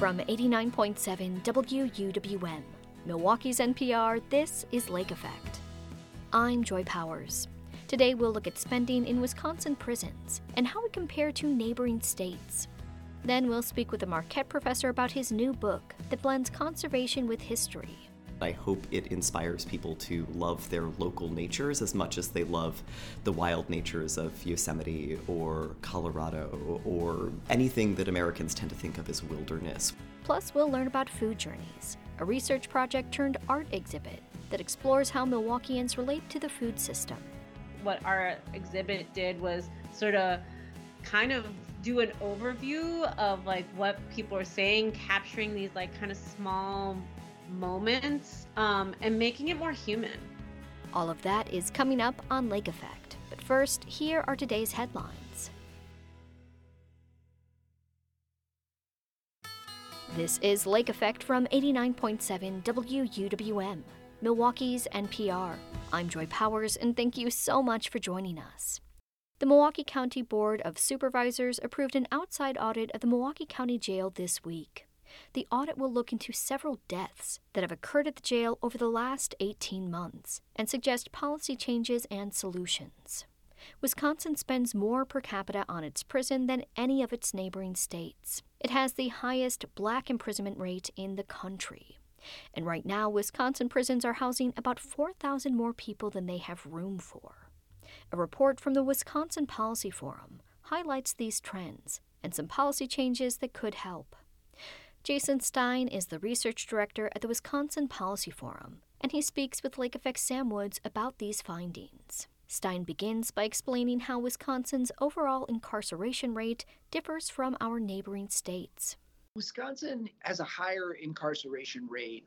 From 89.7 WUWM, Milwaukee's NPR, this is Lake Effect. I'm Joy Powers. Today we'll look at spending in Wisconsin prisons and how it compare to neighboring states. Then we'll speak with a Marquette professor about his new book that blends conservation with history. I hope it inspires people to love their local natures as much as they love the wild natures of Yosemite or Colorado or anything that Americans tend to think of as wilderness. Plus, we'll learn about Food Journeys, a research project turned art exhibit that explores how Milwaukeeans relate to the food system. What our exhibit did was sort of kind of do an overview of like what people are saying, capturing these like kind of small moments um, and making it more human. All of that is coming up on Lake Effect. But first, here are today's headlines. This is Lake Effect from 89.7 WUWM, Milwaukee's NPR. I'm Joy Powers, and thank you so much for joining us. The Milwaukee County Board of Supervisors approved an outside audit of the Milwaukee County Jail this week. The audit will look into several deaths that have occurred at the jail over the last 18 months and suggest policy changes and solutions. Wisconsin spends more per capita on its prison than any of its neighboring states. It has the highest black imprisonment rate in the country. And right now, Wisconsin prisons are housing about 4,000 more people than they have room for. A report from the Wisconsin Policy Forum highlights these trends and some policy changes that could help. Jason Stein is the research director at the Wisconsin Policy Forum, and he speaks with Lake Effect Sam Woods about these findings. Stein begins by explaining how Wisconsin's overall incarceration rate differs from our neighboring states. Wisconsin has a higher incarceration rate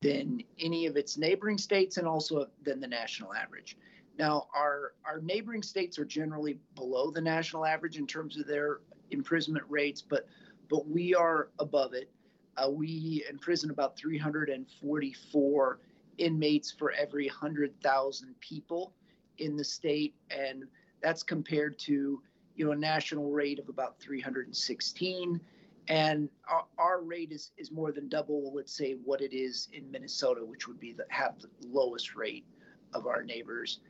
than any of its neighboring states and also than the national average. Now, our, our neighboring states are generally below the national average in terms of their imprisonment rates, but but we are above it. Uh, we imprison about 344 inmates for every 100,000 people in the state, and that's compared to you know a national rate of about 316. And our, our rate is, is more than double, let's say, what it is in Minnesota, which would be the have the lowest rate of our neighbors.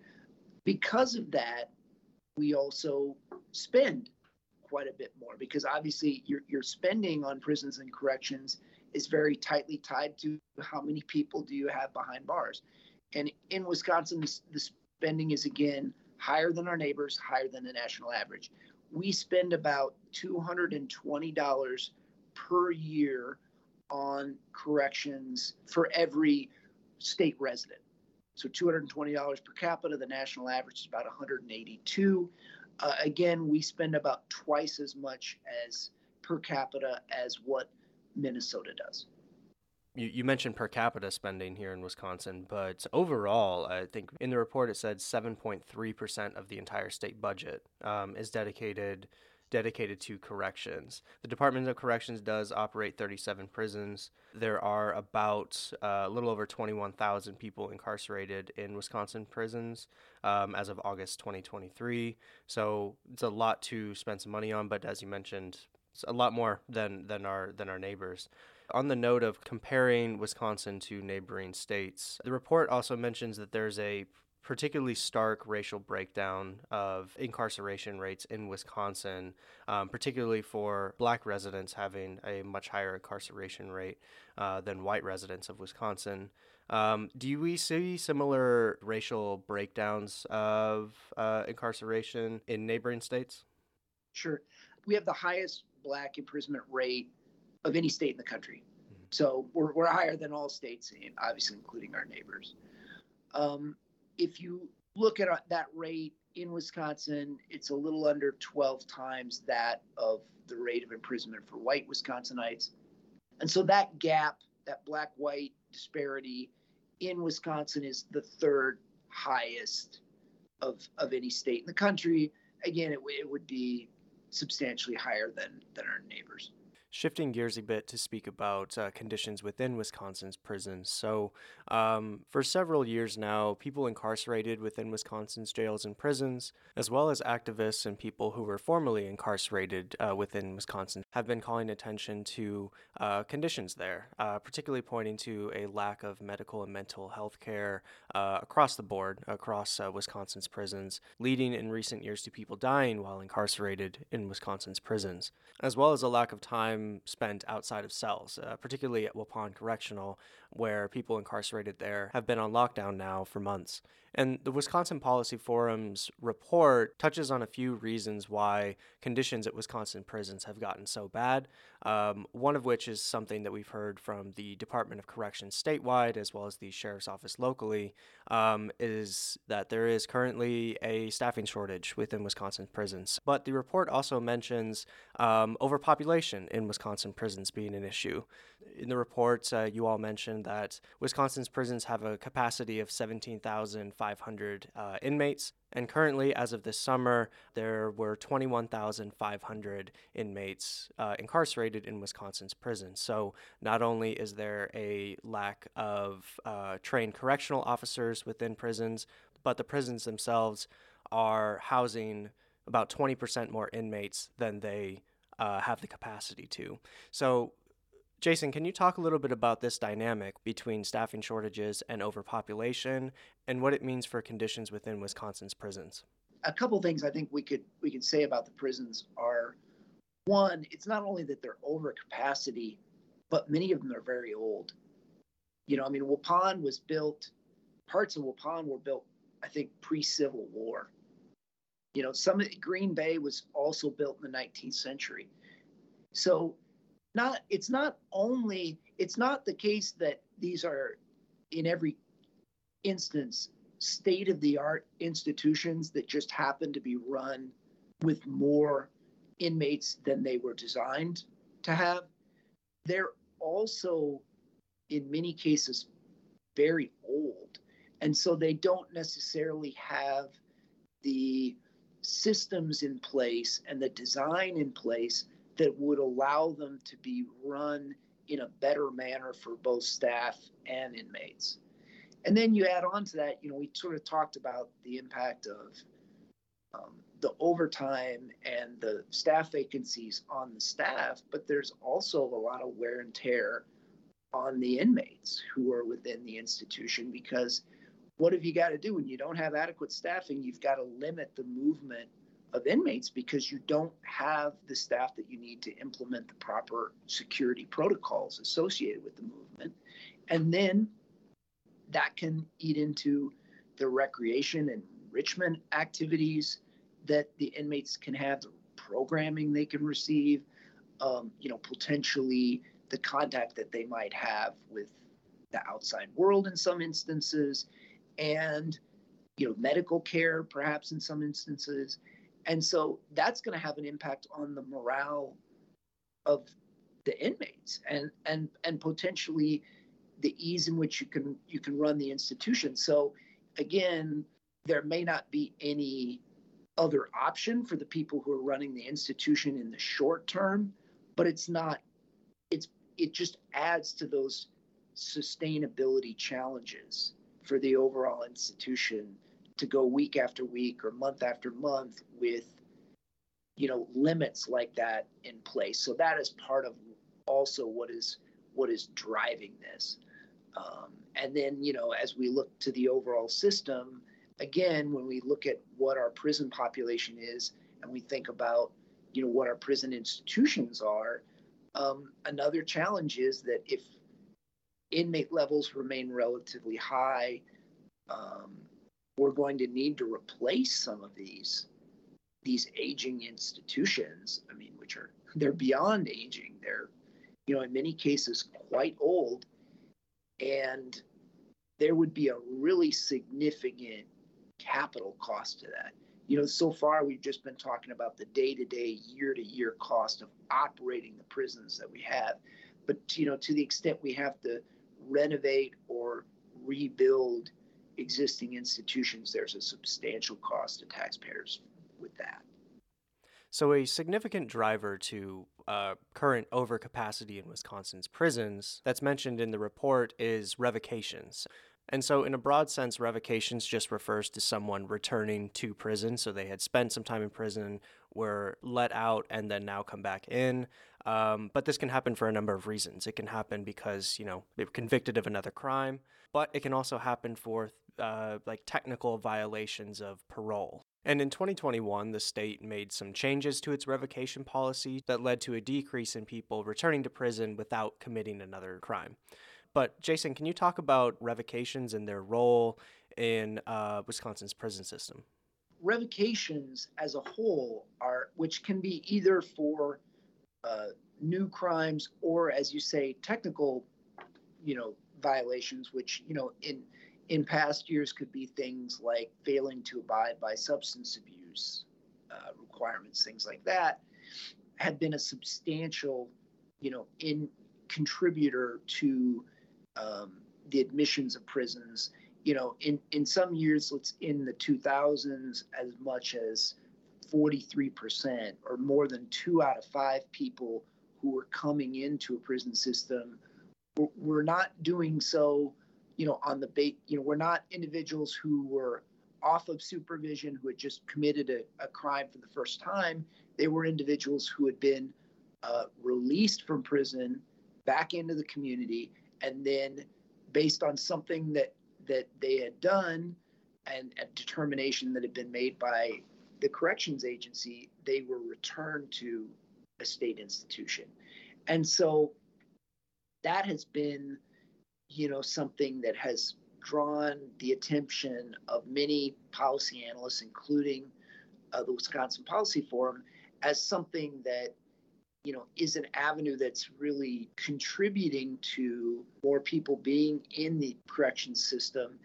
Because of that, we also spend quite a bit more because obviously your, your spending on prisons and corrections is very tightly tied to how many people do you have behind bars. And in Wisconsin, the spending is again higher than our neighbors, higher than the national average. We spend about $220 per year on corrections for every state resident. So $220 per capita. The national average is about 182. Uh, again, we spend about twice as much as per capita as what Minnesota does. You, you mentioned per capita spending here in Wisconsin, but overall, I think in the report it said 7.3% of the entire state budget um, is dedicated dedicated to corrections. The Department of Corrections does operate 37 prisons. There are about uh, a little over 21,000 people incarcerated in Wisconsin prisons um, as of August 2023. So it's a lot to spend some money on, but as you mentioned, it's a lot more than, than our than our neighbors. On the note of comparing Wisconsin to neighboring states, the report also mentions that there's a particularly stark racial breakdown of incarceration rates in Wisconsin, um, particularly for black residents having a much higher incarceration rate uh, than white residents of Wisconsin. Um, do we see similar racial breakdowns of uh, incarceration in neighboring states? Sure. We have the highest black imprisonment rate of any state in the country. Mm-hmm. So we're, we're higher than all states, obviously including our neighbors. Um, if you look at uh, that rate in Wisconsin, it's a little under 12 times that of the rate of imprisonment for white Wisconsinites. And so that gap, that black white disparity in Wisconsin is the third highest of, of any state in the country. Again, it, it would be substantially higher than, than our neighbors. Shifting gears a bit to speak about uh, conditions within Wisconsin's prisons. So, um, for several years now, people incarcerated within Wisconsin's jails and prisons, as well as activists and people who were formerly incarcerated uh, within Wisconsin, have been calling attention to uh, conditions there, uh, particularly pointing to a lack of medical and mental health care uh, across the board, across uh, Wisconsin's prisons, leading in recent years to people dying while incarcerated in Wisconsin's prisons, as well as a lack of time time spent outside of cells, uh, particularly at Waupun Correctional, where people incarcerated there have been on lockdown now for months. And the Wisconsin Policy Forum's report touches on a few reasons why conditions at Wisconsin prisons have gotten so bad. Um, one of which is something that we've heard from the Department of Corrections statewide, as well as the Sheriff's Office locally, um, is that there is currently a staffing shortage within Wisconsin prisons. But the report also mentions um, overpopulation in Wisconsin prisons being an issue. In the report, uh, you all mentioned that Wisconsin's prisons have a capacity of 17,500 uh, inmates, and currently, as of this summer, there were 21,500 inmates uh, incarcerated in Wisconsin's prisons. So, not only is there a lack of uh, trained correctional officers within prisons, but the prisons themselves are housing about 20% more inmates than they uh, have the capacity to. So, Jason, can you talk a little bit about this dynamic between staffing shortages and overpopulation and what it means for conditions within Wisconsin's prisons? A couple things I think we could we could say about the prisons are one, it's not only that they're over capacity, but many of them are very old. You know, I mean, Waupun was built, parts of Waupun were built, I think, pre-Civil War. You know, some of Green Bay was also built in the 19th century. So not it's not only it's not the case that these are in every instance state of the art institutions that just happen to be run with more inmates than they were designed to have. They're also in many cases very old. And so they don't necessarily have the systems in place and the design in place that would allow them to be run in a better manner for both staff and inmates. And then you add on to that, you know, we sort of talked about the impact of um, the overtime and the staff vacancies on the staff, but there's also a lot of wear and tear on the inmates who are within the institution because what have you got to do when you don't have adequate staffing? You've got to limit the movement of inmates because you don't have the staff that you need to implement the proper security protocols associated with the movement. And then that can eat into the recreation and enrichment activities that the inmates can have, the programming they can receive, um, you know, potentially the contact that they might have with the outside world in some instances, and you know, medical care perhaps in some instances, and so that's going to have an impact on the morale of the inmates and and and potentially the ease in which you can you can run the institution. So again there may not be any other option for the people who are running the institution in the short term but it's not it's it just adds to those sustainability challenges for the overall institution to go week after week or month after month with you know limits like that in place. So that is part of also what is what is driving this. Um, and then you know as we look to the overall system again when we look at what our prison population is and we think about you know what our prison institutions are um, another challenge is that if inmate levels remain relatively high um, we're going to need to replace some of these these aging institutions i mean which are they're beyond aging. They're you know in many cases quite old. And there would be a really significant capital cost to that. You know so far we've just been talking about the day-to-day year-to-year cost of operating the prisons that we have. But you know to the extent we have to renovate or rebuild existing institutions, there's a substantial cost to taxpayers with that. So, a significant driver to uh, current overcapacity in Wisconsin's prisons that's mentioned in the report is revocations. And so, in a broad sense, revocations just refers to someone returning to prison. So they had spent some time in prison, were let out, and then now come back in. Um, but this can happen for a number of reasons. It can happen because, you know, they were convicted of another crime, but it can also happen for uh, like technical violations of parole. And in 2021, the state made some changes to its revocation policy that led to a decrease in people returning to prison without committing another crime. But Jason, can you talk about revocations and their role in uh, Wisconsin's prison system? Revocations as a whole are, which can be either for uh, new crimes or, as you say, technical, you know, violations, which you know in in past years could be things like failing to abide by substance abuse uh, requirements, things like that, had been a substantial, you know, in contributor to um, the admissions of prisons. You know, in in some years, let's in the 2000s, as much as 43% or more than two out of five people who were coming into a prison system were, were not doing so you know, on the bait, you know, we're not individuals who were off of supervision who had just committed a, a crime for the first time. They were individuals who had been uh, released from prison back into the community, and then based on something that that they had done and a determination that had been made by the corrections agency, they were returned to a state institution. And so that has been you know, something that has drawn the attention of many policy analysts, including uh, the Wisconsin Policy Forum, as something that you know is an avenue that's really contributing to more people being in the correction system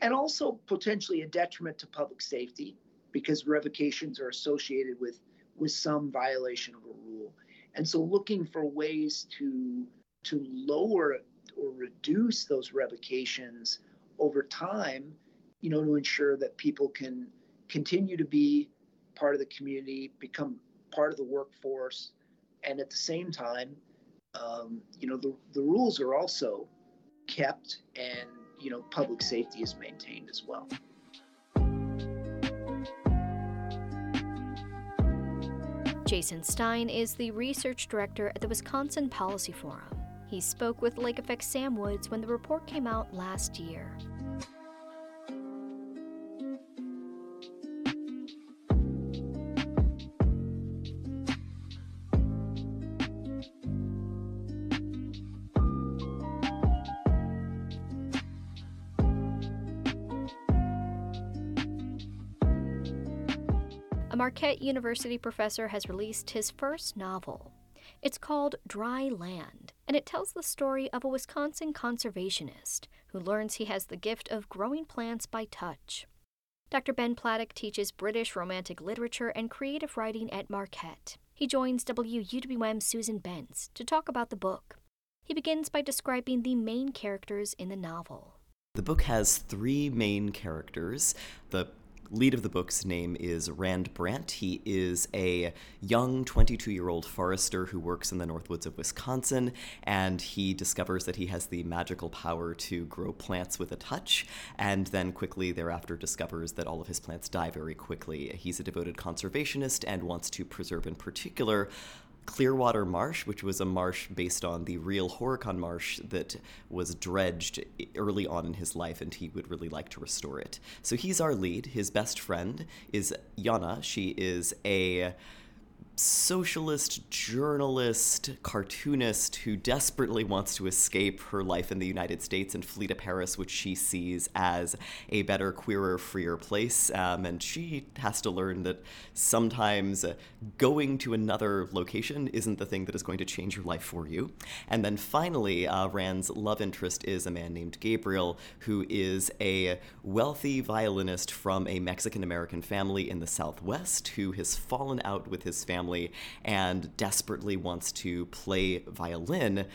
and also potentially a detriment to public safety because revocations are associated with with some violation of a rule. And so looking for ways to to lower or reduce those revocations over time, you know, to ensure that people can continue to be part of the community, become part of the workforce, and at the same time, um, you know, the, the rules are also kept and, you know, public safety is maintained as well. Jason Stein is the research director at the Wisconsin Policy Forum. He spoke with Lake Effect Sam Woods when the report came out last year. A Marquette University professor has released his first novel. It's called Dry Land and it tells the story of a Wisconsin conservationist who learns he has the gift of growing plants by touch. Dr. Ben Platek teaches British Romantic literature and creative writing at Marquette. He joins WUWM Susan Bence to talk about the book. He begins by describing the main characters in the novel. The book has three main characters. The lead of the book's name is Rand Brandt. He is a young 22 year old forester who works in the Northwoods of Wisconsin, and he discovers that he has the magical power to grow plants with a touch, and then quickly thereafter discovers that all of his plants die very quickly. He's a devoted conservationist and wants to preserve, in particular, Clearwater Marsh, which was a marsh based on the real Horicon Marsh that was dredged early on in his life, and he would really like to restore it. So he's our lead. His best friend is Yana. She is a socialist journalist, cartoonist who desperately wants to escape her life in the United States and flee to Paris, which she sees as a better, queerer, freer place. Um, and she has to learn that sometimes uh, going to another location isn't the thing that is going to change your life for you. And then finally, uh, Rand's love interest is a man named Gabriel, who is a wealthy violinist from a Mexican American family in the Southwest who has fallen out with his family family and desperately wants to play violin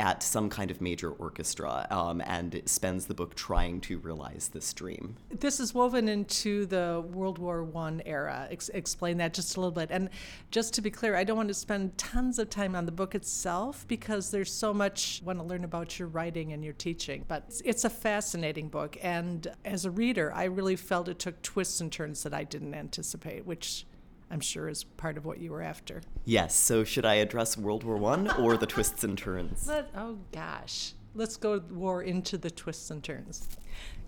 at some kind of major orchestra um, and spends the book trying to realize this dream. This is woven into the World War One era. Ex- explain that just a little bit. And just to be clear, I don't want to spend tons of time on the book itself because there's so much I want to learn about your writing and your teaching. But it's a fascinating book, and as a reader, I really felt it took twists and turns that I didn't anticipate, which I'm sure is part of what you were after. Yes. So should I address World War One or the twists and turns? Let, oh gosh, let's go war into the twists and turns.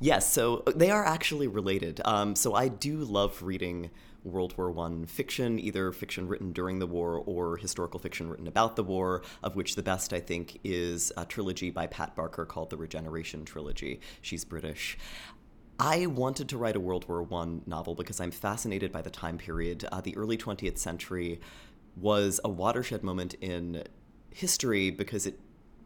Yes. So they are actually related. Um, so I do love reading World War One fiction, either fiction written during the war or historical fiction written about the war. Of which the best I think is a trilogy by Pat Barker called the Regeneration Trilogy. She's British. I wanted to write a World War I novel because I'm fascinated by the time period. Uh, the early 20th century was a watershed moment in history because it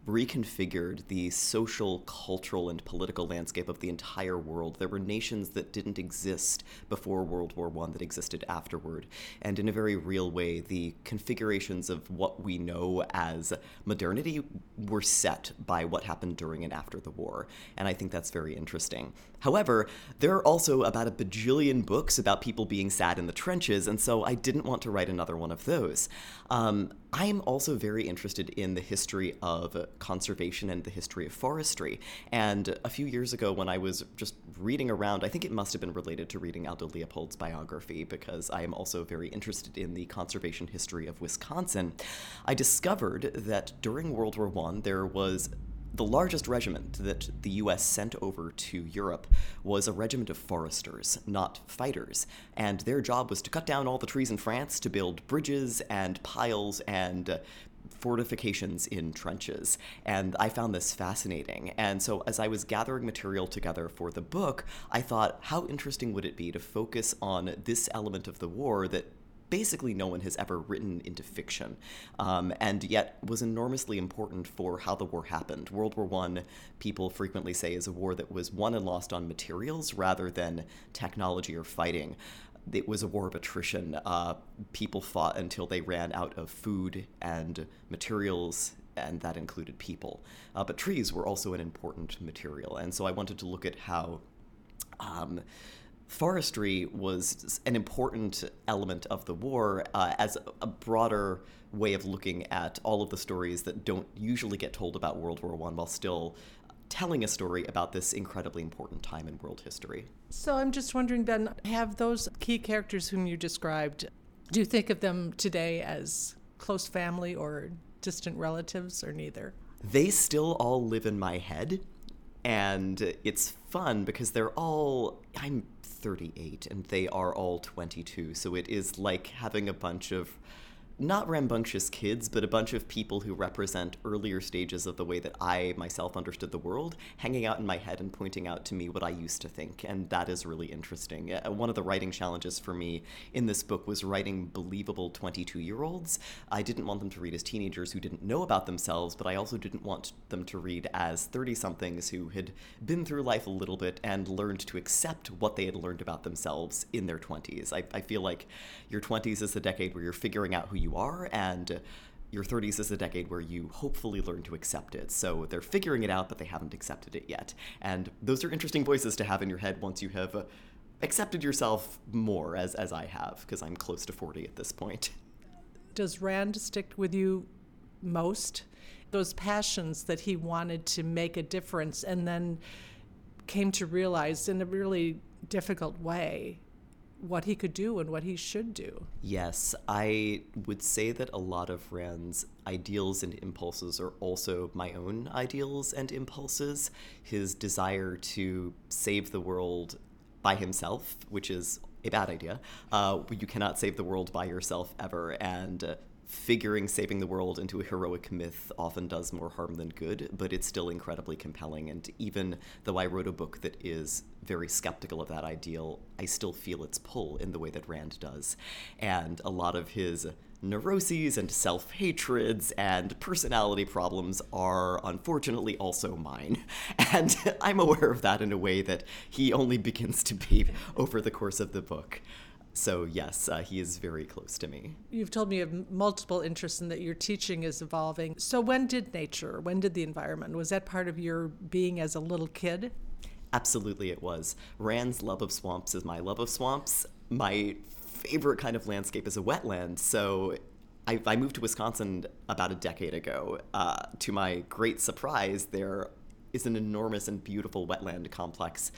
reconfigured the social, cultural, and political landscape of the entire world. There were nations that didn't exist before World War I that existed afterward. And in a very real way, the configurations of what we know as modernity were set by what happened during and after the war. And I think that's very interesting. However, there are also about a bajillion books about people being sad in the trenches, and so I didn't want to write another one of those. Um, I am also very interested in the history of conservation and the history of forestry. And a few years ago, when I was just reading around, I think it must have been related to reading Aldo Leopold's biography, because I am also very interested in the conservation history of Wisconsin. I discovered that during World War I, there was the largest regiment that the US sent over to Europe was a regiment of foresters, not fighters. And their job was to cut down all the trees in France to build bridges and piles and uh, fortifications in trenches. And I found this fascinating. And so, as I was gathering material together for the book, I thought, how interesting would it be to focus on this element of the war that basically no one has ever written into fiction, um, and yet was enormously important for how the war happened. World War One, people frequently say, is a war that was won and lost on materials rather than technology or fighting. It was a war of attrition. Uh, people fought until they ran out of food and materials and that included people. Uh, but trees were also an important material, and so I wanted to look at how um, forestry was an important element of the war uh, as a broader way of looking at all of the stories that don't usually get told about World War One, while still telling a story about this incredibly important time in world history. So I'm just wondering then, have those key characters whom you described, do you think of them today as close family or distant relatives or neither? They still all live in my head. And it's fun because they're all. I'm 38 and they are all 22. So it is like having a bunch of not rambunctious kids, but a bunch of people who represent earlier stages of the way that I myself understood the world, hanging out in my head and pointing out to me what I used to think. And that is really interesting. Uh, one of the writing challenges for me in this book was writing believable 22 year olds. I didn't want them to read as teenagers who didn't know about themselves, but I also didn't want them to read as 30 somethings who had been through life a little bit and learned to accept what they had learned about themselves in their 20s. I, I feel like your 20s is the decade where you're figuring out who you are, and your 30s is a decade where you hopefully learn to accept it. So they're figuring it out, but they haven't accepted it yet. And those are interesting voices to have in your head once you have accepted yourself more, as, as I have, because I'm close to 40 at this point. Does Rand stick with you most? Those passions that he wanted to make a difference and then came to realize in a really difficult way what he could do and what he should do. Yes, I would say that a lot of Rand's ideals and impulses are also my own ideals and impulses. His desire to save the world by himself, which is a bad idea. Uh, you cannot save the world by yourself ever, and uh, figuring saving the world into a heroic myth often does more harm than good, but it's still incredibly compelling. And even though I wrote a book that is very skeptical of that ideal, I still feel its pull in the way that Rand does. And a lot of his neuroses and self hatreds and personality problems are unfortunately also mine. And I'm aware of that in a way that he only begins to be over the course of the book. So, yes, uh, he is very close to me. You've told me of multiple interests and that your teaching is evolving. So, when did nature, when did the environment, was that part of your being as a little kid? Absolutely, it was. Rand's love of swamps is my love of swamps. My favorite kind of landscape is a wetland. So, I, I moved to Wisconsin about a decade ago. Uh, to my great surprise, there is an enormous and beautiful wetland complex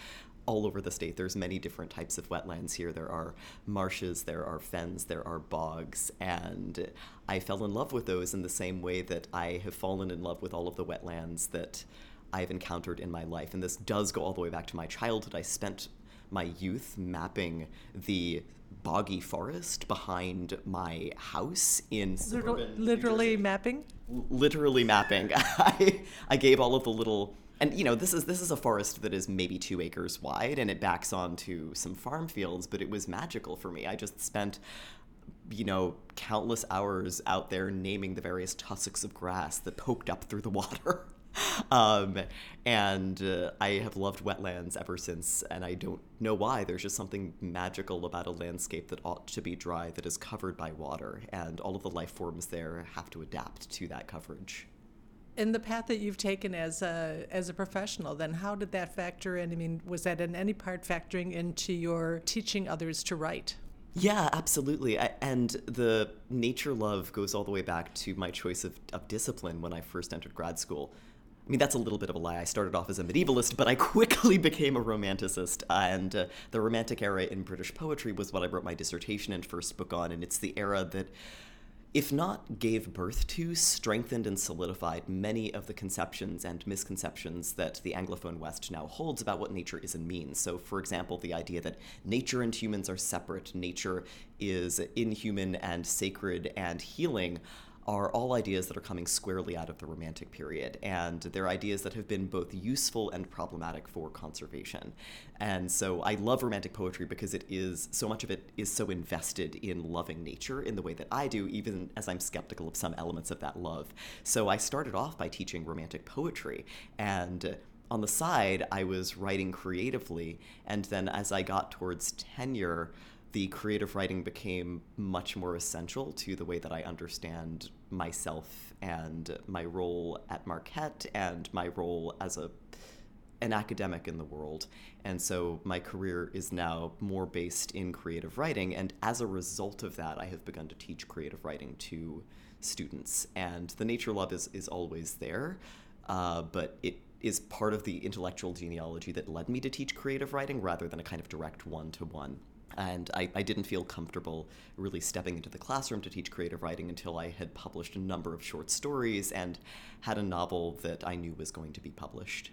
all over the state. There's many different types of wetlands here. There are marshes, there are fens, there are bogs, and I fell in love with those in the same way that I have fallen in love with all of the wetlands that I've encountered in my life. And this does go all the way back to my childhood. I spent my youth mapping the boggy forest behind my house in literally, literally mapping literally mapping I, I gave all of the little and you know this is this is a forest that is maybe two acres wide and it backs onto some farm fields but it was magical for me. I just spent you know countless hours out there naming the various tussocks of grass that poked up through the water. Um, and uh, I have loved wetlands ever since, and I don't know why. There's just something magical about a landscape that ought to be dry, that is covered by water, and all of the life forms there have to adapt to that coverage in the path that you've taken as a as a professional then how did that factor in i mean was that in any part factoring into your teaching others to write yeah, absolutely. I, and the nature love goes all the way back to my choice of, of discipline when I first entered grad school. I mean, that's a little bit of a lie. I started off as a medievalist, but I quickly became a romanticist. And uh, the Romantic era in British poetry was what I wrote my dissertation and first book on. And it's the era that if not gave birth to, strengthened and solidified many of the conceptions and misconceptions that the Anglophone West now holds about what nature is and means. So, for example, the idea that nature and humans are separate, nature is inhuman and sacred and healing are all ideas that are coming squarely out of the Romantic period, and they're ideas that have been both useful and problematic for conservation. And so I love Romantic poetry because it is so much of it is so invested in loving nature in the way that I do, even as I'm skeptical of some elements of that love. So I started off by teaching Romantic poetry, and on the side, I was writing creatively, and then as I got towards tenure, the creative writing became much more essential to the way that I understand myself and my role at Marquette and my role as a an academic in the world. And so my career is now more based in creative writing and as a result of that I have begun to teach creative writing to students. And the nature love is is always there. Uh, but it is part of the intellectual genealogy that led me to teach creative writing rather than a kind of direct one to one and I, I, didn't feel comfortable really stepping into the classroom to teach creative writing until I had published a number of short stories and had a novel that I knew was going to be published.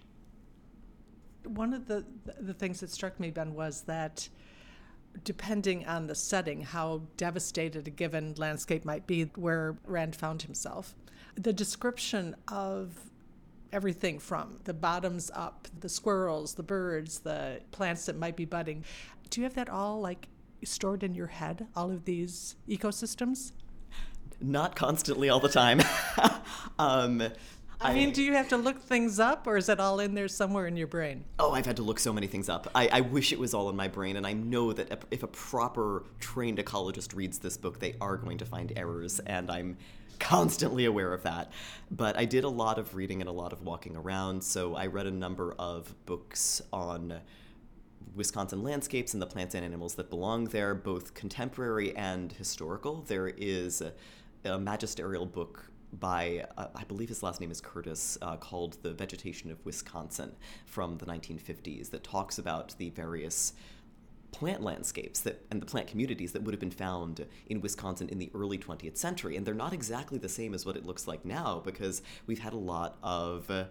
One of the, the things that struck me, Ben, was that depending on the setting, how devastated a given landscape might be where Rand found himself, the description of everything from the bottoms up, the squirrels, the birds, the plants that might be budding. Do you have that all like stored in your head, all of these ecosystems? Not constantly all the time. um, I, mean, do you have to look things up, or is it all in there somewhere in your brain? Oh, I've had to look so many things up. I, I wish it was all in my brain, and I know that if a proper trained ecologist reads this book, they are going to find errors, and I'm constantly aware of that. But I did a lot of reading and a lot of walking around, so I read a number of books on Wisconsin landscapes and the plants and animals that belong there, both contemporary and historical. There is a, a magisterial book by, uh, I believe his last name is Curtis, uh, called The Vegetation of Wisconsin from the 1950s that talks about the various plant landscapes that and the plant communities that would have been found in Wisconsin in the early 20th century and they're not exactly the same as what it looks like now because we've had a lot of uh,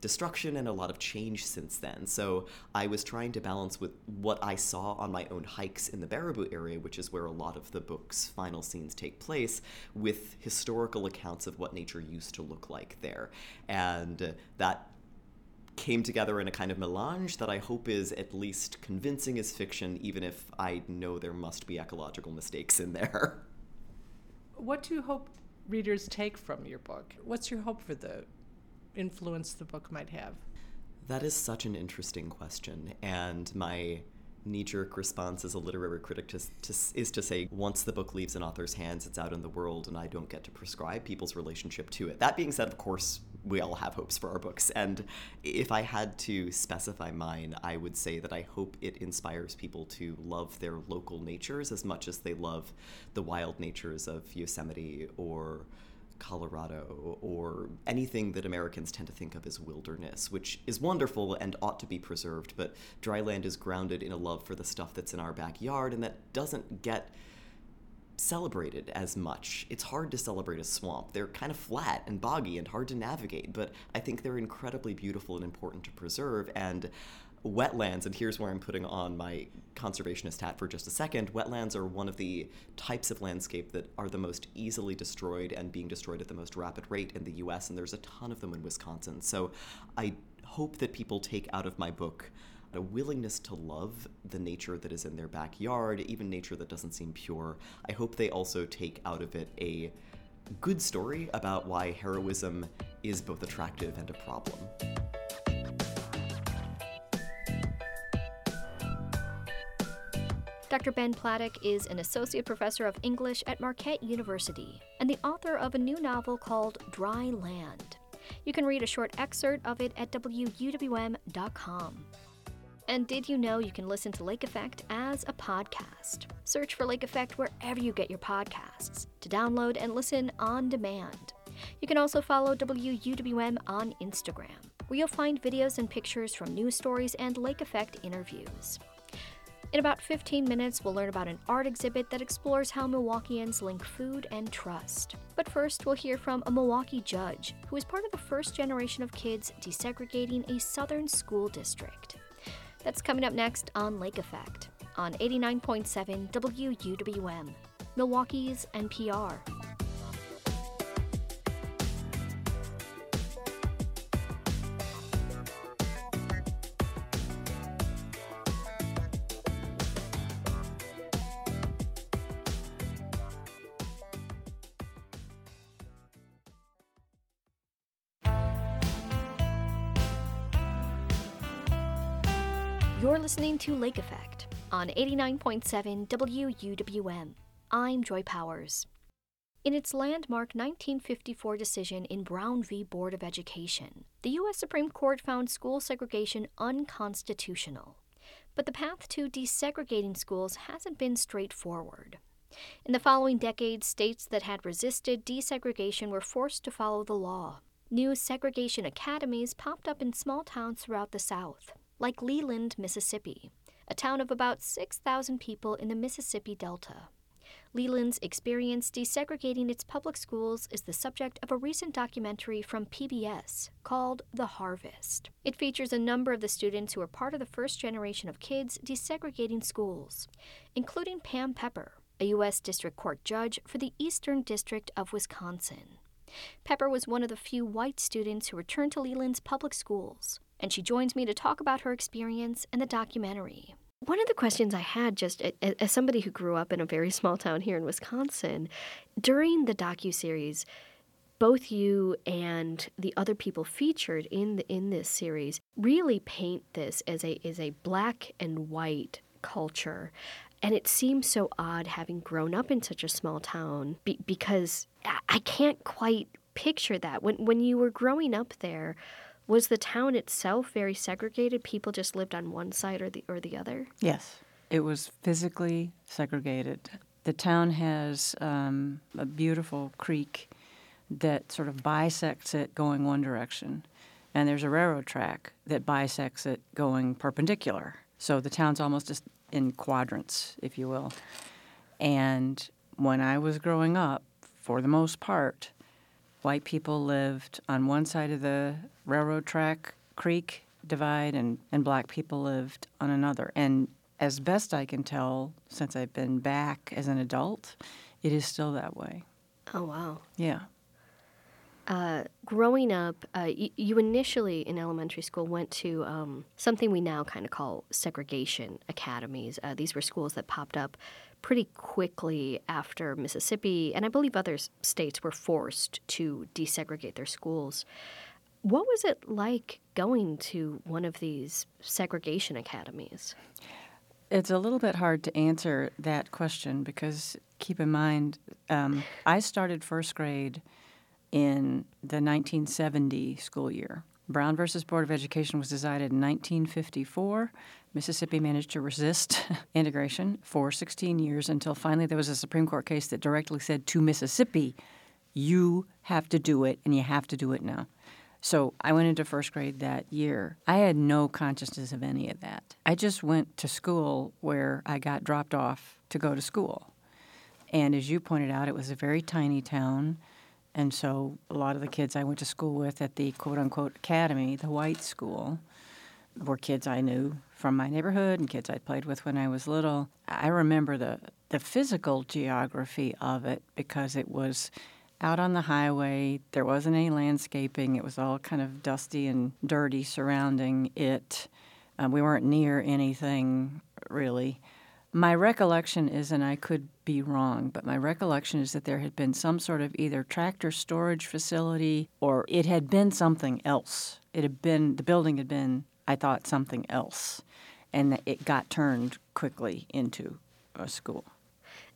destruction and a lot of change since then. So I was trying to balance with what I saw on my own hikes in the Baraboo area, which is where a lot of the book's final scenes take place, with historical accounts of what nature used to look like there. And that came together in a kind of melange that I hope is at least convincing as fiction, even if I know there must be ecological mistakes in there. What do you hope readers take from your book? What's your hope for the influence the book might have? That is such an interesting question. And my knee jerk response as a literary critic to, to, is to say, once the book leaves an author's hands, it's out in the world, and I don't get to prescribe people's relationship to it. That being said, of course, we all have hopes for our books. And if I had to specify mine, I would say that I hope it inspires people to love their local natures as much as they love the wild natures of Yosemite or Colorado or anything that Americans tend to think of as wilderness, which is wonderful and ought to be preserved, but dry land is grounded in a love for the stuff that's in our backyard and that doesn't get celebrated as much. It's hard to celebrate a swamp. They're kind of flat and boggy and hard to navigate, but I think they're incredibly beautiful and important to preserve. And wetlands, and here's where I'm putting on my conservationist hat for just a second wetlands are one of the types of landscape that are the most easily destroyed and being destroyed at the most rapid rate in the US, and there's a ton of them in Wisconsin. So I hope that people take out of my book a willingness to love the nature that is in their backyard, even nature that doesn't seem pure. I hope they also take out of it a good story about why heroism is both attractive and a problem. Dr. Ben Platek is an associate professor of English at Marquette University and the author of a new novel called Dry Land. You can read a short excerpt of it at wuwm.com. And did you know you can listen to Lake Effect as a podcast? Search for Lake Effect wherever you get your podcasts to download and listen on demand. You can also follow WUWM on Instagram, where you'll find videos and pictures from news stories and Lake Effect interviews. In about 15 minutes, we'll learn about an art exhibit that explores how Milwaukeeans link food and trust. But first, we'll hear from a Milwaukee judge who is part of the first generation of kids desegregating a southern school district. That's coming up next on Lake Effect on 89.7 WUWM, Milwaukee's NPR. To Lake Effect on 89.7 WUWM. I'm Joy Powers. In its landmark 1954 decision in Brown v. Board of Education, the U.S. Supreme Court found school segregation unconstitutional. But the path to desegregating schools hasn't been straightforward. In the following decades, states that had resisted desegregation were forced to follow the law. New segregation academies popped up in small towns throughout the South like Leland, Mississippi, a town of about 6,000 people in the Mississippi Delta. Leland's experience desegregating its public schools is the subject of a recent documentary from PBS called The Harvest. It features a number of the students who are part of the first generation of kids desegregating schools, including Pam Pepper, a U.S. District Court judge for the Eastern District of Wisconsin. Pepper was one of the few white students who returned to Leland's public schools and she joins me to talk about her experience and the documentary. One of the questions I had, just as somebody who grew up in a very small town here in Wisconsin, during the docu series, both you and the other people featured in the, in this series really paint this as a as a black and white culture, and it seems so odd having grown up in such a small town be, because I can't quite picture that when when you were growing up there was the town itself very segregated? People just lived on one side or the or the other? Yes, it was physically segregated. The town has um, a beautiful creek that sort of bisects it going one direction, and there's a railroad track that bisects it going perpendicular. So the town's almost just in quadrants, if you will. And when I was growing up, for the most part, white people lived on one side of the railroad track creek divide and, and black people lived on another. And as best I can tell, since I've been back as an adult, it is still that way. Oh, wow. Yeah. Uh, growing up, uh, y- you initially in elementary school went to um, something we now kind of call segregation academies. Uh, these were schools that popped up pretty quickly after Mississippi, and I believe other states were forced to desegregate their schools. What was it like going to one of these segregation academies? It's a little bit hard to answer that question because keep in mind, um, I started first grade in the 1970 school year. Brown versus Board of Education was decided in 1954. Mississippi managed to resist integration for 16 years until finally there was a Supreme Court case that directly said to Mississippi, you have to do it and you have to do it now. So I went into first grade that year. I had no consciousness of any of that. I just went to school where I got dropped off to go to school. And as you pointed out, it was a very tiny town. And so a lot of the kids I went to school with at the quote unquote academy, the white school, were kids I knew from my neighborhood and kids I'd played with when I was little. I remember the, the physical geography of it because it was out on the highway. There wasn't any landscaping. It was all kind of dusty and dirty surrounding it. Um, we weren't near anything really. My recollection is, and I could be wrong, but my recollection is that there had been some sort of either tractor storage facility or it had been something else. It had been, the building had been, I thought, something else. And it got turned quickly into a school.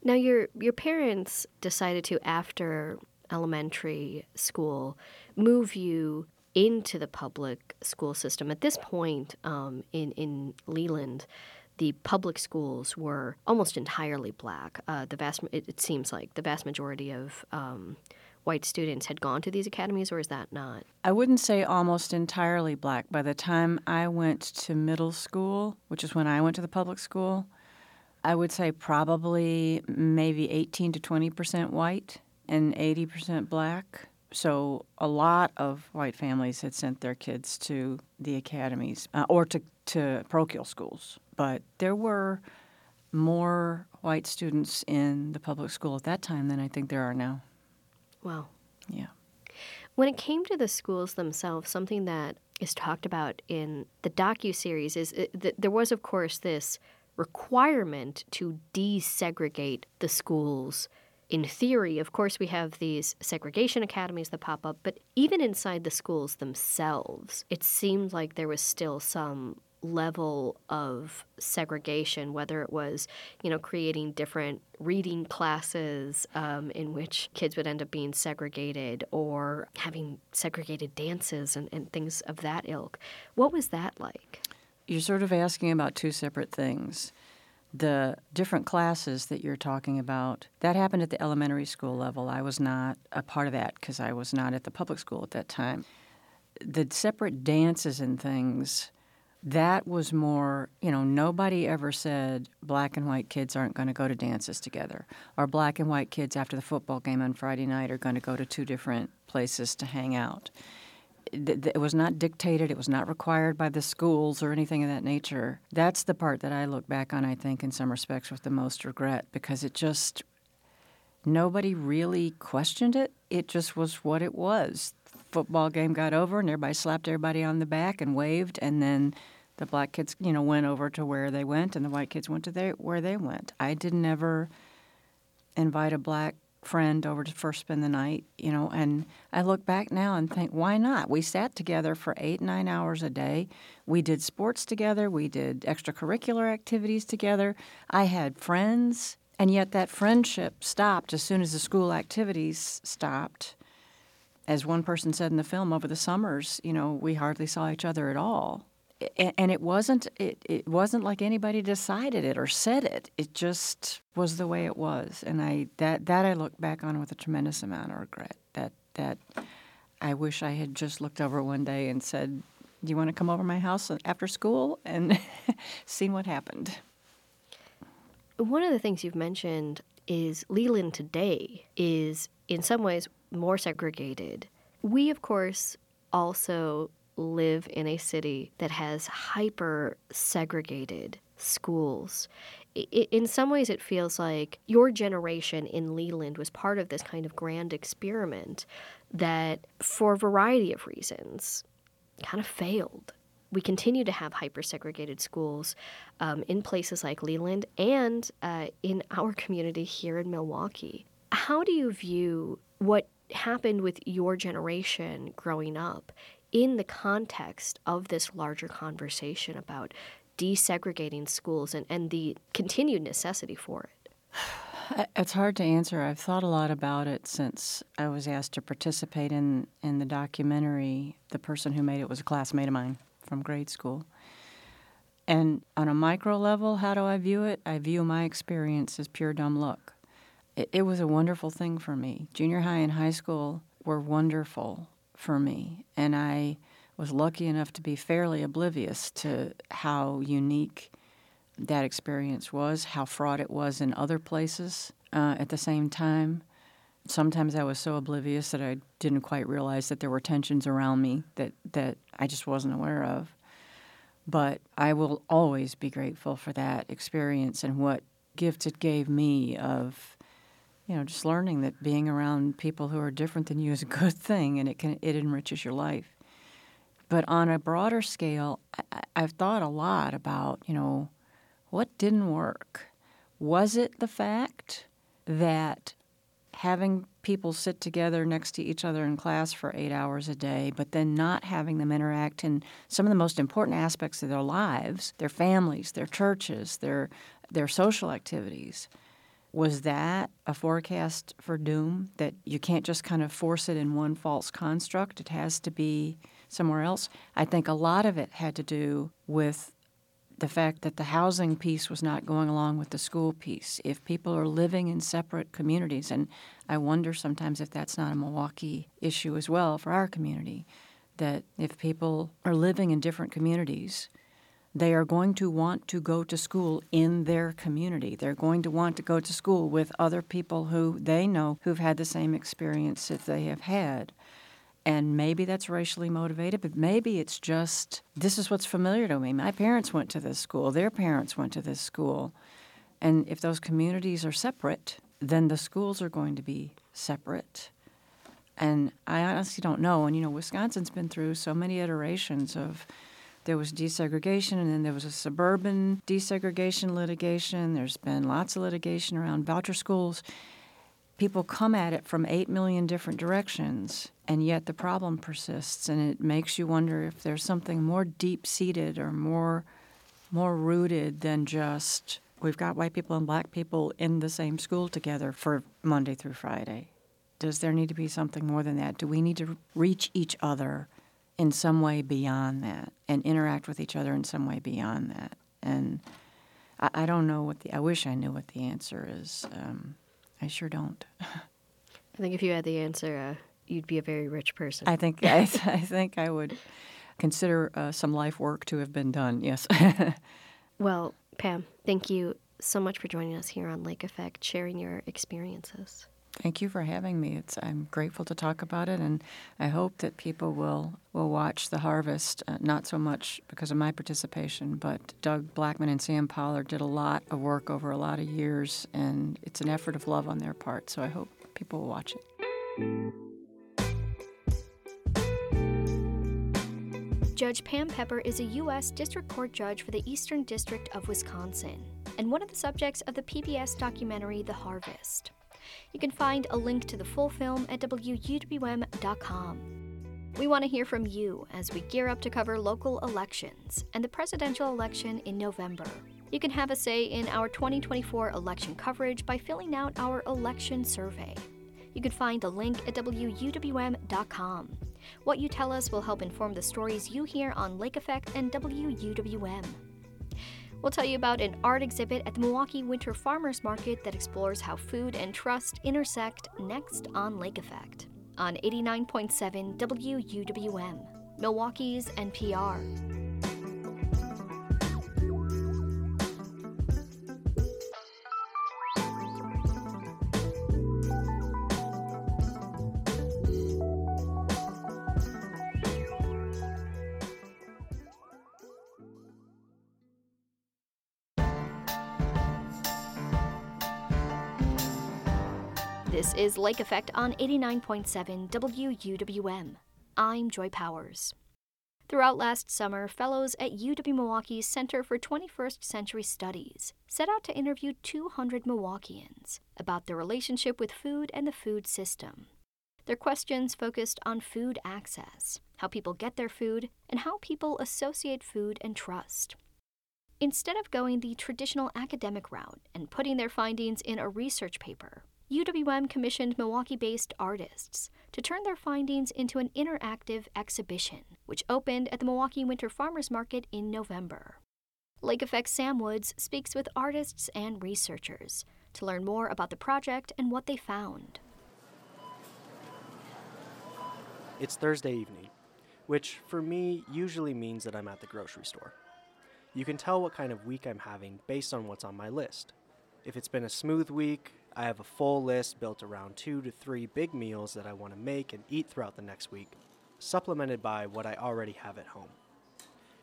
Now, your your parents decided to, after elementary school move you into the public school system. At this point um, in, in Leland, the public schools were almost entirely black. Uh, the vast, it, it, seems like the vast majority of um, white students had gone to these academies, or is that not? I wouldn't say almost entirely black. By the time I went to middle school, which is when I went to the public school, I would say probably maybe 18 to 20 percent white and 80% black. So a lot of white families had sent their kids to the academies uh, or to, to parochial schools. But there were more white students in the public school at that time than I think there are now. Wow. Yeah. When it came to the schools themselves, something that is talked about in the docu series is uh, that there was, of course, this requirement to desegregate the schools in theory, of course, we have these segregation academies that pop up, but even inside the schools themselves, it seemed like there was still some level of segregation, whether it was, you know, creating different reading classes um, in which kids would end up being segregated or having segregated dances and, and things of that ilk. What was that like? You're sort of asking about two separate things the different classes that you're talking about, that happened at the elementary school level. I was not a part of that because I was not at the public school at that time. The separate dances and things, that was more, you know, nobody ever said black and white kids aren't going to go to dances together, or black and white kids after the football game on Friday night are going to go to two different places to hang out it was not dictated, it was not required by the schools or anything of that nature. That's the part that I look back on, I think, in some respects with the most regret because it just, nobody really questioned it. It just was what it was. Football game got over and everybody slapped everybody on the back and waved, and then the black kids, you know, went over to where they went and the white kids went to where they went. I didn't ever invite a black friend over to first spend the night, you know, and I look back now and think, why not? We sat together for eight, nine hours a day. We did sports together. We did extracurricular activities together. I had friends, and yet that friendship stopped as soon as the school activities stopped. As one person said in the film, over the summers, you know, we hardly saw each other at all and it wasn't it, it wasn't like anybody decided it or said it. It just was the way it was. And i that that i look back on with a tremendous amount of regret that that i wish i had just looked over one day and said do you want to come over my house after school and seen what happened? One of the things you've mentioned is leland today is in some ways more segregated. We of course also live in a city that has hyper segregated schools. In some ways, it feels like your generation in Leland was part of this kind of grand experiment that, for a variety of reasons, kind of failed. We continue to have hyper segregated schools um, in places like Leland and uh, in our community here in Milwaukee. How do you view what happened with your generation growing up in the context of this larger conversation about desegregating schools and, and the continued necessity for it? It's hard to answer. I've thought a lot about it since I was asked to participate in, in the documentary. The person who made it was a classmate of mine from grade school. And on a micro level, how do I view it? I view my experience as pure dumb luck. It, it was a wonderful thing for me. Junior high and high school were wonderful for me, and I was lucky enough to be fairly oblivious to how unique that experience was, how fraught it was in other places uh, at the same time. Sometimes I was so oblivious that I didn't quite realize that there were tensions around me that, that I just wasn't aware of. But I will always be grateful for that experience and what gift it gave me of, you know, just learning that being around people who are different than you is a good thing and it can it enriches your life. But on a broader scale, I, I've thought a lot about, you know, what didn't work. Was it the fact that having people sit together next to each other in class for eight hours a day, but then not having them interact in some of the most important aspects of their lives, their families, their churches, their their social activities. Was that a forecast for doom that you can't just kind of force it in one false construct? It has to be somewhere else. I think a lot of it had to do with the fact that the housing piece was not going along with the school piece. If people are living in separate communities, and I wonder sometimes if that's not a Milwaukee issue as well for our community, that if people are living in different communities, they are going to want to go to school in their community. They're going to want to go to school with other people who they know who've had the same experience that they have had. And maybe that's racially motivated, but maybe it's just this is what's familiar to me. My parents went to this school, their parents went to this school. And if those communities are separate, then the schools are going to be separate. And I honestly don't know. And you know, Wisconsin's been through so many iterations of there was desegregation and then there was a suburban desegregation litigation. There's been lots of litigation around voucher schools people come at it from 8 million different directions, and yet the problem persists. And it makes you wonder if there's something more deep seated or more, more rooted than just we've got white people and black people in the same school together for Monday through Friday. Does there need to be something more than that? Do we need to reach each other in some way beyond that and interact with each other in some way beyond that? And I, I don't know what the, I wish I knew what the answer is. Um, I sure don't. I think if you had the answer, uh, you'd be a very rich person. I think I, I think I would consider uh, some life work to have been done. Yes. well, Pam, thank you so much for joining us here on Lake Effect, sharing your experiences. Thank you for having me. It's, I'm grateful to talk about it, and I hope that people will, will watch The Harvest, uh, not so much because of my participation, but Doug Blackmon and Sam Pollard did a lot of work over a lot of years, and it's an effort of love on their part, so I hope people will watch it. Judge Pam Pepper is a U.S. District Court judge for the Eastern District of Wisconsin and one of the subjects of the PBS documentary The Harvest. You can find a link to the full film at WUWM.com. We want to hear from you as we gear up to cover local elections and the presidential election in November. You can have a say in our 2024 election coverage by filling out our election survey. You can find a link at WUWM.com. What you tell us will help inform the stories you hear on Lake Effect and WUWM. We'll tell you about an art exhibit at the Milwaukee Winter Farmers Market that explores how food and trust intersect next on Lake Effect on 89.7 WUWM, Milwaukee's NPR. Is Lake Effect on 89.7 WUWM. I'm Joy Powers. Throughout last summer, fellows at UW Milwaukee's Center for 21st Century Studies set out to interview 200 Milwaukeeans about their relationship with food and the food system. Their questions focused on food access, how people get their food, and how people associate food and trust. Instead of going the traditional academic route and putting their findings in a research paper, UWM commissioned Milwaukee based artists to turn their findings into an interactive exhibition, which opened at the Milwaukee Winter Farmers Market in November. Lake Effect Sam Woods speaks with artists and researchers to learn more about the project and what they found. It's Thursday evening, which for me usually means that I'm at the grocery store. You can tell what kind of week I'm having based on what's on my list. If it's been a smooth week, I have a full list built around two to three big meals that I want to make and eat throughout the next week, supplemented by what I already have at home.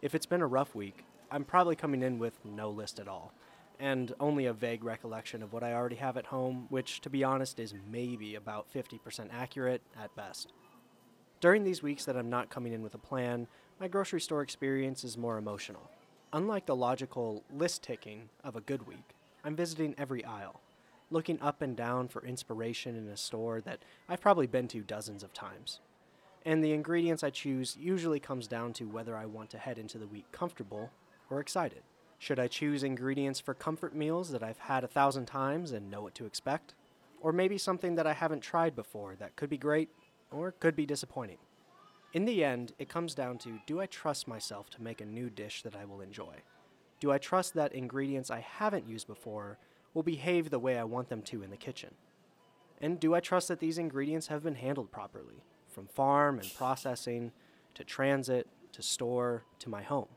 If it's been a rough week, I'm probably coming in with no list at all, and only a vague recollection of what I already have at home, which, to be honest, is maybe about 50% accurate at best. During these weeks that I'm not coming in with a plan, my grocery store experience is more emotional. Unlike the logical list ticking of a good week, I'm visiting every aisle, looking up and down for inspiration in a store that I've probably been to dozens of times. And the ingredients I choose usually comes down to whether I want to head into the week comfortable or excited. Should I choose ingredients for comfort meals that I've had a thousand times and know what to expect? Or maybe something that I haven't tried before that could be great or could be disappointing? In the end, it comes down to do I trust myself to make a new dish that I will enjoy? Do I trust that ingredients I haven't used before will behave the way I want them to in the kitchen? And do I trust that these ingredients have been handled properly, from farm and processing to transit to store to my home?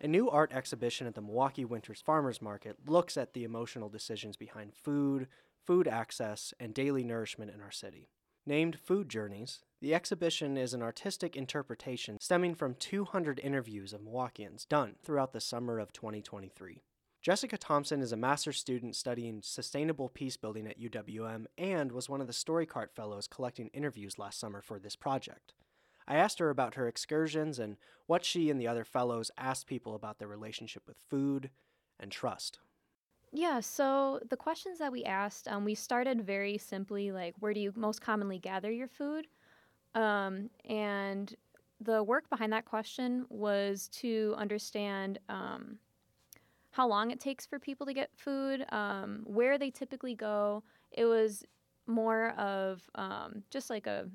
A new art exhibition at the Milwaukee Winters Farmers Market looks at the emotional decisions behind food, food access, and daily nourishment in our city. Named Food Journeys, the exhibition is an artistic interpretation stemming from 200 interviews of Milwaukeeans done throughout the summer of 2023. Jessica Thompson is a master's student studying sustainable peace building at UWM and was one of the Story Cart Fellows collecting interviews last summer for this project. I asked her about her excursions and what she and the other fellows asked people about their relationship with food and trust. Yeah, so the questions that we asked, um, we started very simply like, where do you most commonly gather your food? Um, and the work behind that question was to understand um, how long it takes for people to get food, um, where they typically go. It was more of um, just like a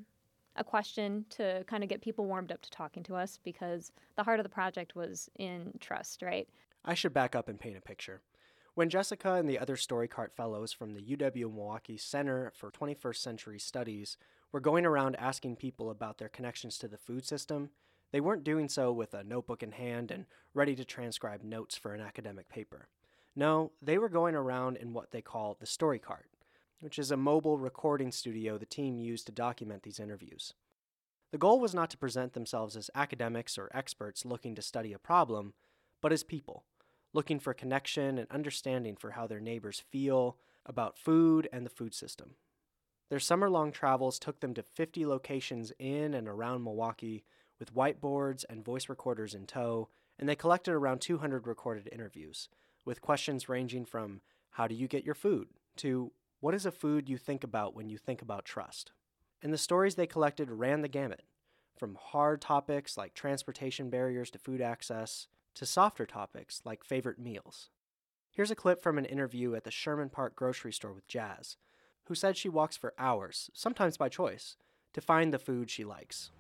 a question to kind of get people warmed up to talking to us because the heart of the project was in trust, right? I should back up and paint a picture. When Jessica and the other StoryCart fellows from the UW Milwaukee Center for 21st Century Studies were going around asking people about their connections to the food system, they weren't doing so with a notebook in hand and ready to transcribe notes for an academic paper. No, they were going around in what they call the story cart, which is a mobile recording studio the team used to document these interviews. The goal was not to present themselves as academics or experts looking to study a problem, but as people looking for connection and understanding for how their neighbors feel about food and the food system. Their summer long travels took them to 50 locations in and around Milwaukee with whiteboards and voice recorders in tow, and they collected around 200 recorded interviews, with questions ranging from How do you get your food? to What is a food you think about when you think about trust? And the stories they collected ran the gamut, from hard topics like transportation barriers to food access, to softer topics like favorite meals. Here's a clip from an interview at the Sherman Park grocery store with Jazz, who said she walks for hours, sometimes by choice, to find the food she likes.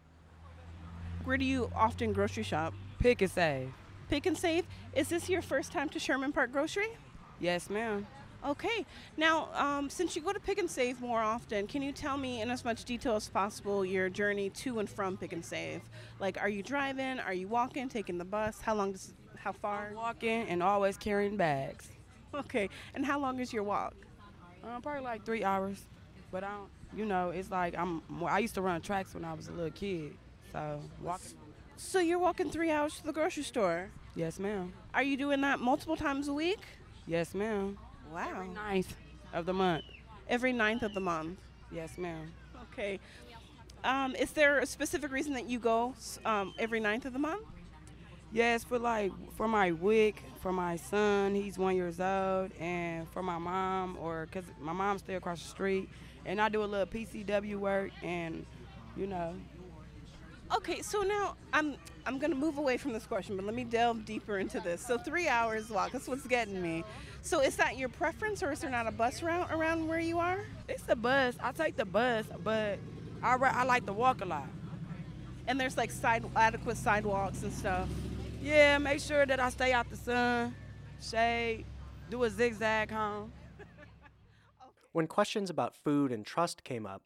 Where do you often grocery shop? Pick 'n Save. Pick 'n Save? Is this your first time to Sherman Park Grocery? Yes, ma'am. Okay. Now, um, since you go to Pick 'n Save more often, can you tell me in as much detail as possible your journey to and from Pick 'n Save? Like, are you driving? Are you walking? Taking the bus? How long does? How far? I'm walking and always carrying bags. Okay. And how long is your walk? Um, probably like three hours. But I don't. You know, it's like I'm. I used to run tracks when I was a little kid, so walking. So you're walking three hours to the grocery store? Yes, ma'am. Are you doing that multiple times a week? Yes, ma'am. Wow. Every ninth of the month. Every ninth of the month. Yes, ma'am. Okay. Um, is there a specific reason that you go um, every ninth of the month? Yes, for like for my WIC, for my son, he's one years old, and for my mom, or because my mom's still across the street, and I do a little PCW work, and you know. Okay, so now I'm I'm gonna move away from this question, but let me delve deeper into this. So three hours walk, that's what's getting me. So is that your preference, or is there not a bus route around where you are? It's the bus. I take the bus, but I I like to walk a lot. And there's like side adequate sidewalks and stuff. Yeah, make sure that I stay out the sun, shade, do a zigzag home. When questions about food and trust came up,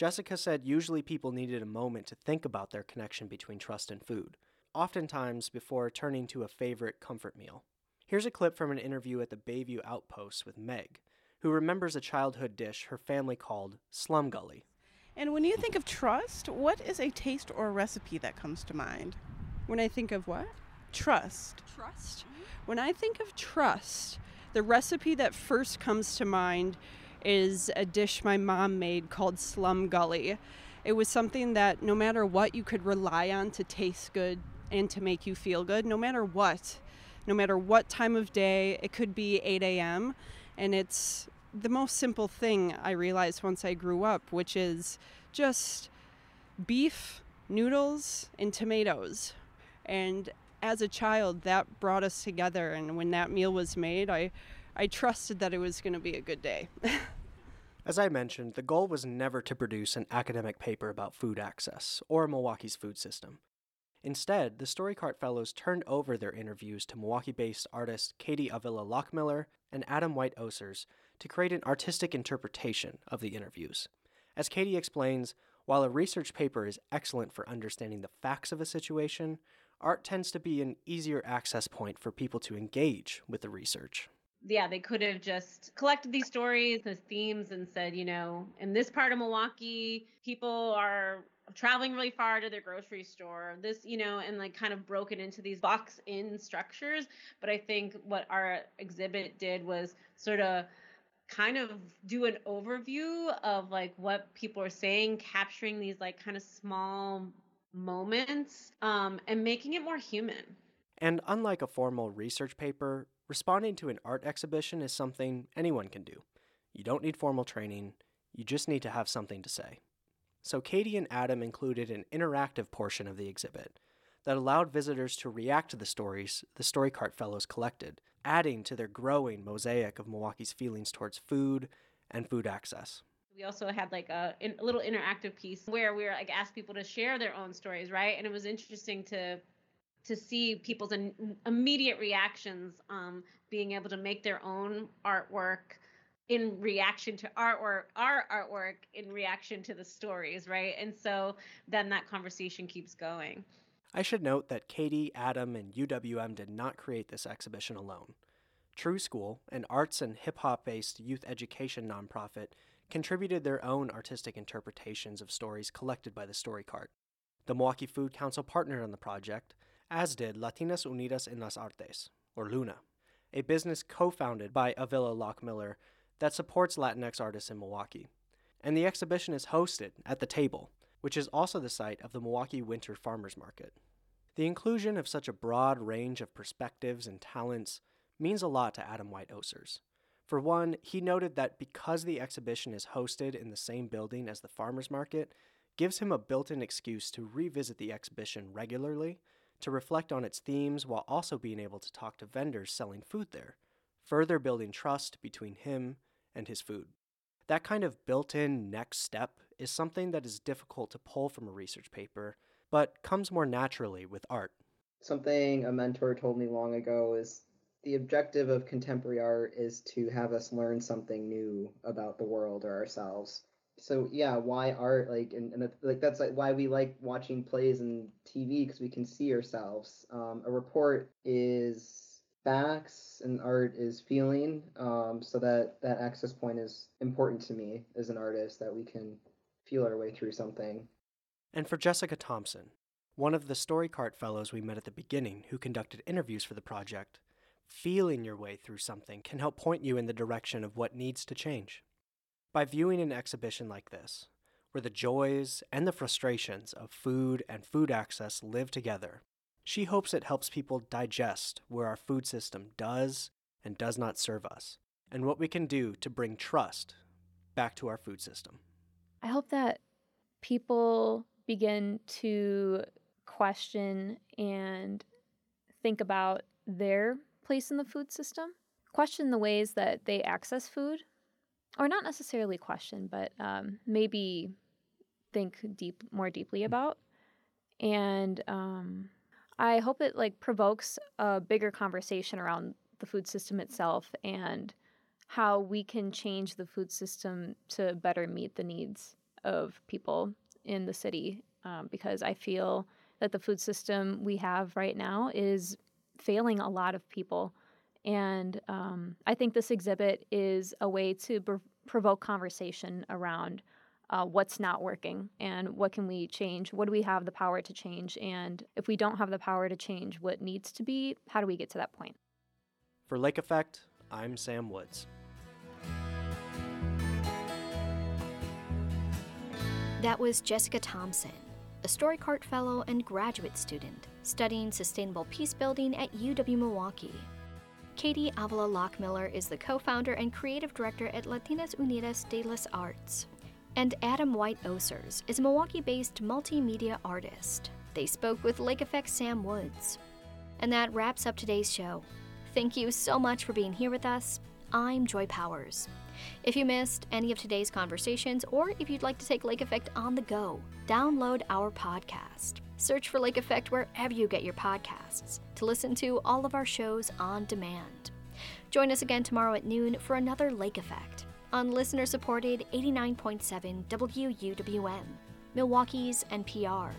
Jessica said usually people needed a moment to think about their connection between trust and food, oftentimes before turning to a favorite comfort meal. Here's a clip from an interview at the Bayview Outpost with Meg, who remembers a childhood dish her family called slum gully. And when you think of trust, what is a taste or a recipe that comes to mind? When I think of what? Trust. Trust. When I think of trust, the recipe that first comes to mind is a dish my mom made called Slum Gully. It was something that no matter what, you could rely on to taste good and to make you feel good, no matter what. No matter what time of day, it could be 8 a.m. And it's the most simple thing I realized once I grew up, which is just beef, noodles, and tomatoes. And as a child, that brought us together. And when that meal was made, I I trusted that it was going to be a good day. As I mentioned, the goal was never to produce an academic paper about food access or Milwaukee's food system. Instead, the Storycart Fellows turned over their interviews to Milwaukee based artists Katie Avila Loughmiller and Adam White Osers to create an artistic interpretation of the interviews. As Katie explains, while a research paper is excellent for understanding the facts of a situation, art tends to be an easier access point for people to engage with the research yeah, they could have just collected these stories as themes and said, you know, in this part of Milwaukee, people are traveling really far to their grocery store. This, you know, and like kind of broken into these box in structures. But I think what our exhibit did was sort of kind of do an overview of like what people are saying, capturing these like kind of small moments um, and making it more human. And unlike a formal research paper, Responding to an art exhibition is something anyone can do. You don't need formal training, you just need to have something to say. So Katie and Adam included an interactive portion of the exhibit that allowed visitors to react to the stories the Storycart Fellows collected, adding to their growing mosaic of Milwaukee's feelings towards food and food access. We also had like a, a little interactive piece where we were like asked people to share their own stories, right? And it was interesting to to see people's in, immediate reactions um, being able to make their own artwork in reaction to artwork our artwork in reaction to the stories right? And so then that conversation keeps going. I should note that katie adam and uwm did not create this exhibition alone. TRUE Skool an arts and hip-hop based youth education nonprofit contributed their own artistic interpretations of stories collected by the story cart. The milwaukee food council partnered on the project as did Latinas Unidas en las Artes, or LUNA, a business co founded by Avila Loughmiller that supports Latinx artists in Milwaukee. And the exhibition is hosted at the table, which is also the site of the Milwaukee Winter Farmers Market. The inclusion of such a broad range of perspectives and talents means a lot to Adam White Osers. For one, he noted that because the exhibition is hosted in the same building as the farmers market, gives him a built in excuse to revisit the exhibition regularly to reflect on its themes while also being able to talk to vendors selling food there, further building trust between him and his food. That kind of built in next step is something that is difficult to pull from a research paper, but comes more naturally with art. Something a mentor told me long ago is the objective of contemporary art is to have us learn something new about the world or ourselves so yeah why art like and, and like that's like why we like watching plays and tv because we can see ourselves. Um, a report is facts and art is feeling. Um, so that that access point is important to me as an artist that we can feel our way through something. And for jessica thompson one of the storycart fellows we met at the beginning who conducted interviews for the project feeling your way through something can help point you in the direction of what needs to change by viewing an exhibition like this, where the joys and the frustrations of food and food access live together, she hopes it helps people digest where our food system does and does not serve us, and what we can do to bring trust back to our food system. I hope that people begin to question and think about their place in the food system, question the ways that they access food, or not necessarily question, but um, maybe think deep more deeply about. And um, I hope it like provokes a bigger conversation around the food system itself and how we can change the food system to better meet the needs of people in the city. Um, because I feel that the food system we have right now is failing a lot of people. And um, I think this exhibit is a way to br- provoke conversation around uh, what's not working and what can we change? What do we have the power to change? And if we don't have the power to change what needs to be how do we get to that point? For lake effect i'm sam woods. That was jessica thompson a storycart fellow and graduate student studying sustainable peace building at uw milwaukee Katie Avila Loughmiller is the co founder and creative director at Latinas Unidas de las Arts. And Adam White Osers is a Milwaukee based multimedia artist. They spoke with Lake Effect Sam Woods. And that wraps up today's show. Thank you so much for being here with us. I'm Joy Powers. If you missed any of today's conversations, or if you'd like to take Lake Effect on the go, download our podcast. Search for Lake Effect wherever you get your podcasts to listen to all of our shows on demand. Join us again tomorrow at noon for another Lake Effect on listener supported 89.7 WUWM, Milwaukee's NPR.